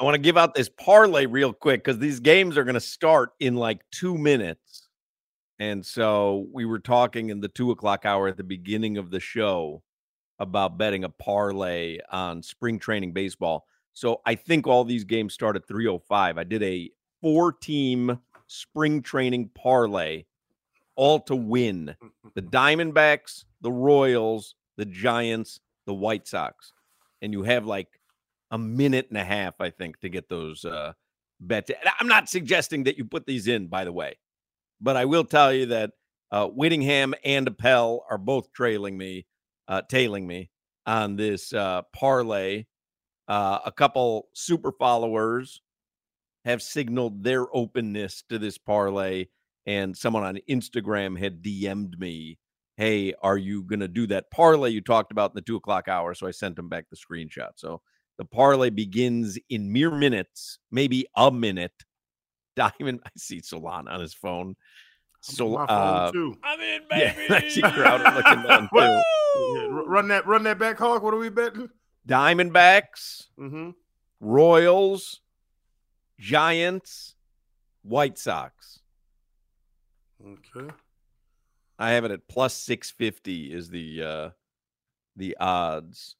I want to give out this parlay real quick because these games are going to start in like two minutes. And so we were talking in the two o'clock hour at the beginning of the show about betting a parlay on spring training baseball. So I think all these games start at 305. I did a four team spring training parlay, all to win mm-hmm. the Diamondbacks, the Royals, the Giants, the White Sox. And you have like a minute and a half, I think, to get those uh, bets. I'm not suggesting that you put these in, by the way, but I will tell you that uh, Whittingham and Appel are both trailing me, uh, tailing me on this uh, parlay. Uh, a couple super followers have signaled their openness to this parlay, and someone on Instagram had DM'd me, "Hey, are you going to do that parlay you talked about in the two o'clock hour?" So I sent them back the screenshot. So the parlay begins in mere minutes, maybe a minute. Diamond, I see Solana on his phone. So, My phone uh, too. I'm in, yeah, baby. I see Crowder looking down too. Yeah, run that, run that back, Hawk. What are we betting? Diamondbacks, Mm-hmm. Royals, Giants, White Sox. Okay. I have it at plus six fifty is the uh the odds.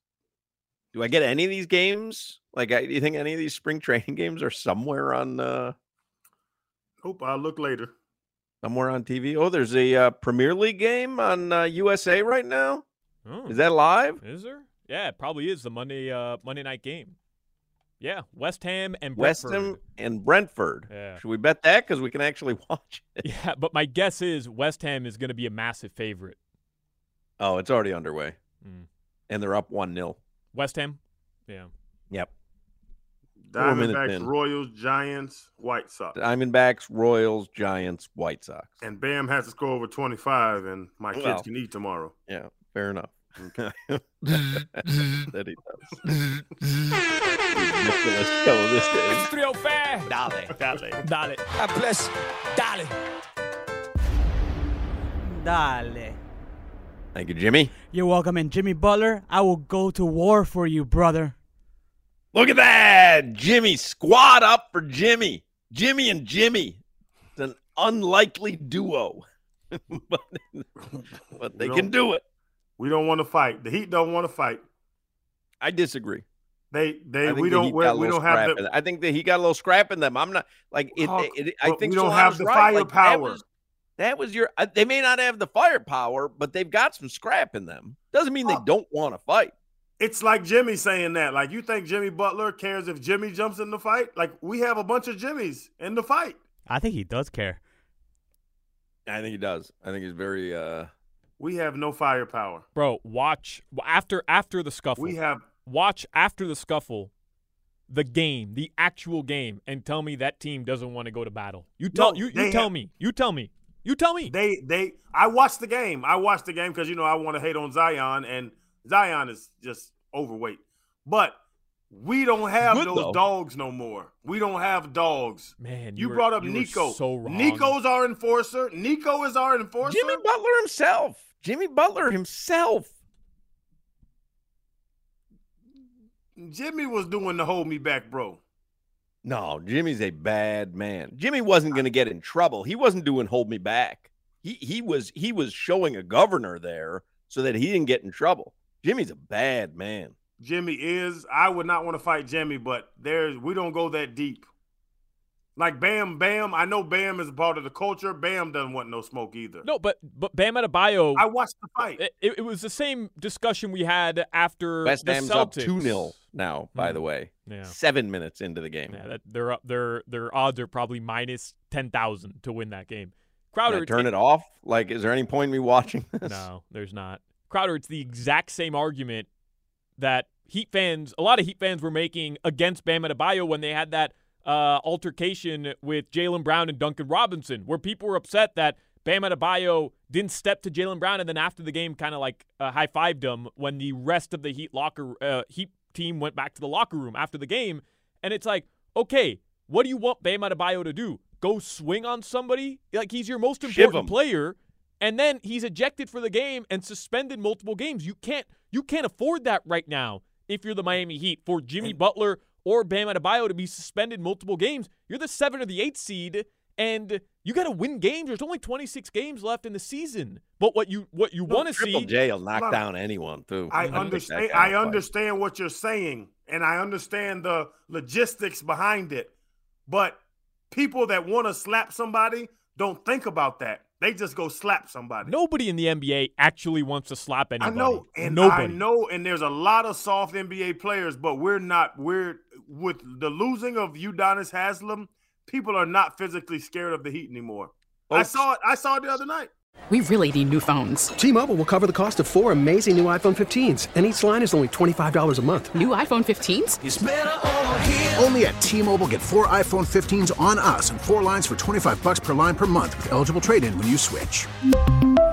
Do I get any of these games? Like, I, do you think any of these spring training games are somewhere on uh Hope I'll look later. somewhere on TV? Oh, there's a uh, Premier League game on uh, USA right now. Oh, Is that live? is there? Yeah, it probably is the Monday uh Monday night game. Yeah, West Ham and West Brentford. Ham and Brentford. Yeah. Should we bet that because we can actually watch it? Yeah, but my guess is West Ham is going to be a massive favorite. Oh, it's already underway, Mm. and they're up one 0 West Ham. Yeah. Yep. Four minutes Diamondbacks. Royals, Giants, White Sox. Diamondbacks, Royals, Giants, White Sox. And Bam has to score over 25, and my kids Well. can eat tomorrow. Yeah, fair enough. that he does. Ridiculous fellow this is. 305. Dale. Dale. Dale. God bless. Dale. Dale. Thank you, Jimmy. You're welcome. And Jimmy Butler, I will go to war for you, brother. Look at that. Jimmy. Squad up for Jimmy. Jimmy and Jimmy. It's an unlikely duo. but, but they can don't- it. We don't want to fight. The Heat don't want to fight. I disagree. They they we the don't we, we don't have the. I think that he got a little scrap in them. I'm not like it. Hawk, it, I think we don't Solana's have the right. Firepower. was- That was your. uh, They may not have the firepower, but they've got some scrap in them. Doesn't mean they don't want to fight. It's like Jimmy saying that. Like you think Jimmy Butler cares if Jimmy jumps in the fight? Like we have a bunch of Jimmys in the fight. I think he does care. I think he does. I think he's very. uh We have no firepower. Bro, watch after after the scuffle. We have watch after the scuffle the game, the actual game, and tell me that team doesn't want to go to battle. You tell No, you, you tell have- me. You tell me. You tell me. they they. I watched the game. I watched the game because you know I want to hate on Zion, and Zion is just overweight. But We don't have Good, those though. dogs no more. We don't have dogs. Man, You, were- brought up you Nico. So wrong. Nico's our enforcer. Nico is our enforcer. Jimmy Butler himself. Jimmy Butler himself. Jimmy was doing the hold me back, bro. No, Jimmy's a bad man. Jimmy wasn't going to get in trouble. He wasn't doing hold me back. He he was he was showing a governor there so that he didn't get in trouble. Jimmy's a bad man. Jimmy is. I would not want to fight Jimmy, but there's we don't go that deep. Like Bam, Bam. I know Bam is a part of the culture. Bam doesn't want no smoke either. No, but but Bam Adebayo. I watched the fight. it, it was the same discussion we had after West the Ham's Celtics. up 2 0 now, by Hmm. the way. Yeah. Seven minutes into the game. Yeah, that their their their odds are probably minus ten thousand to win that game. Can Crowder, I turn it off? Like, is there any point in me watching this? No, there's not. Crowder, it's the exact same argument that Heat fans, a lot of Heat fans were making against Bam Adebayo when they had that uh, altercation with Jaylen Brown and Duncan Robinson, where people were upset that Bam Adebayo didn't step to Jaylen Brown and then after the game kind of like uh, high fived him when the rest of the Heat locker uh, Heat team went back to the locker room after the game, and it's like, okay, what do you want Bam Adebayo to do? Go swing on somebody? Like he's your most important player and then he's ejected for the game and suspended multiple games. You can't you can't afford that right now if you're the Miami Heat for Jimmy Butler or Bam Adebayo to be suspended multiple games. You're the seven or the eight seed, and you got to win games. There's only 26 games left in the season. But what you what you No, want to see Triple see? J will knock Look, down anyone, too. I don't think understand. I fight. understand what you're saying, and I understand the logistics behind it. But people that want to slap somebody don't think about that. They just go slap somebody. Nobody in the NBA actually wants to slap anybody. I know, and Nobody. I know, and there's a lot of soft NBA players, but we're not. We're with the losing of Udonis Haslem. People are not physically scared of the Heat anymore. I saw it. I saw it the other night. We really need new phones. T-Mobile will cover the cost of four amazing new iPhone 15s, and each line is only $25 a month. New iPhone 15s? Only at T-Mobile get four iPhone 15s on us and four lines for 25 bucks per line per month with eligible trade-in when you switch.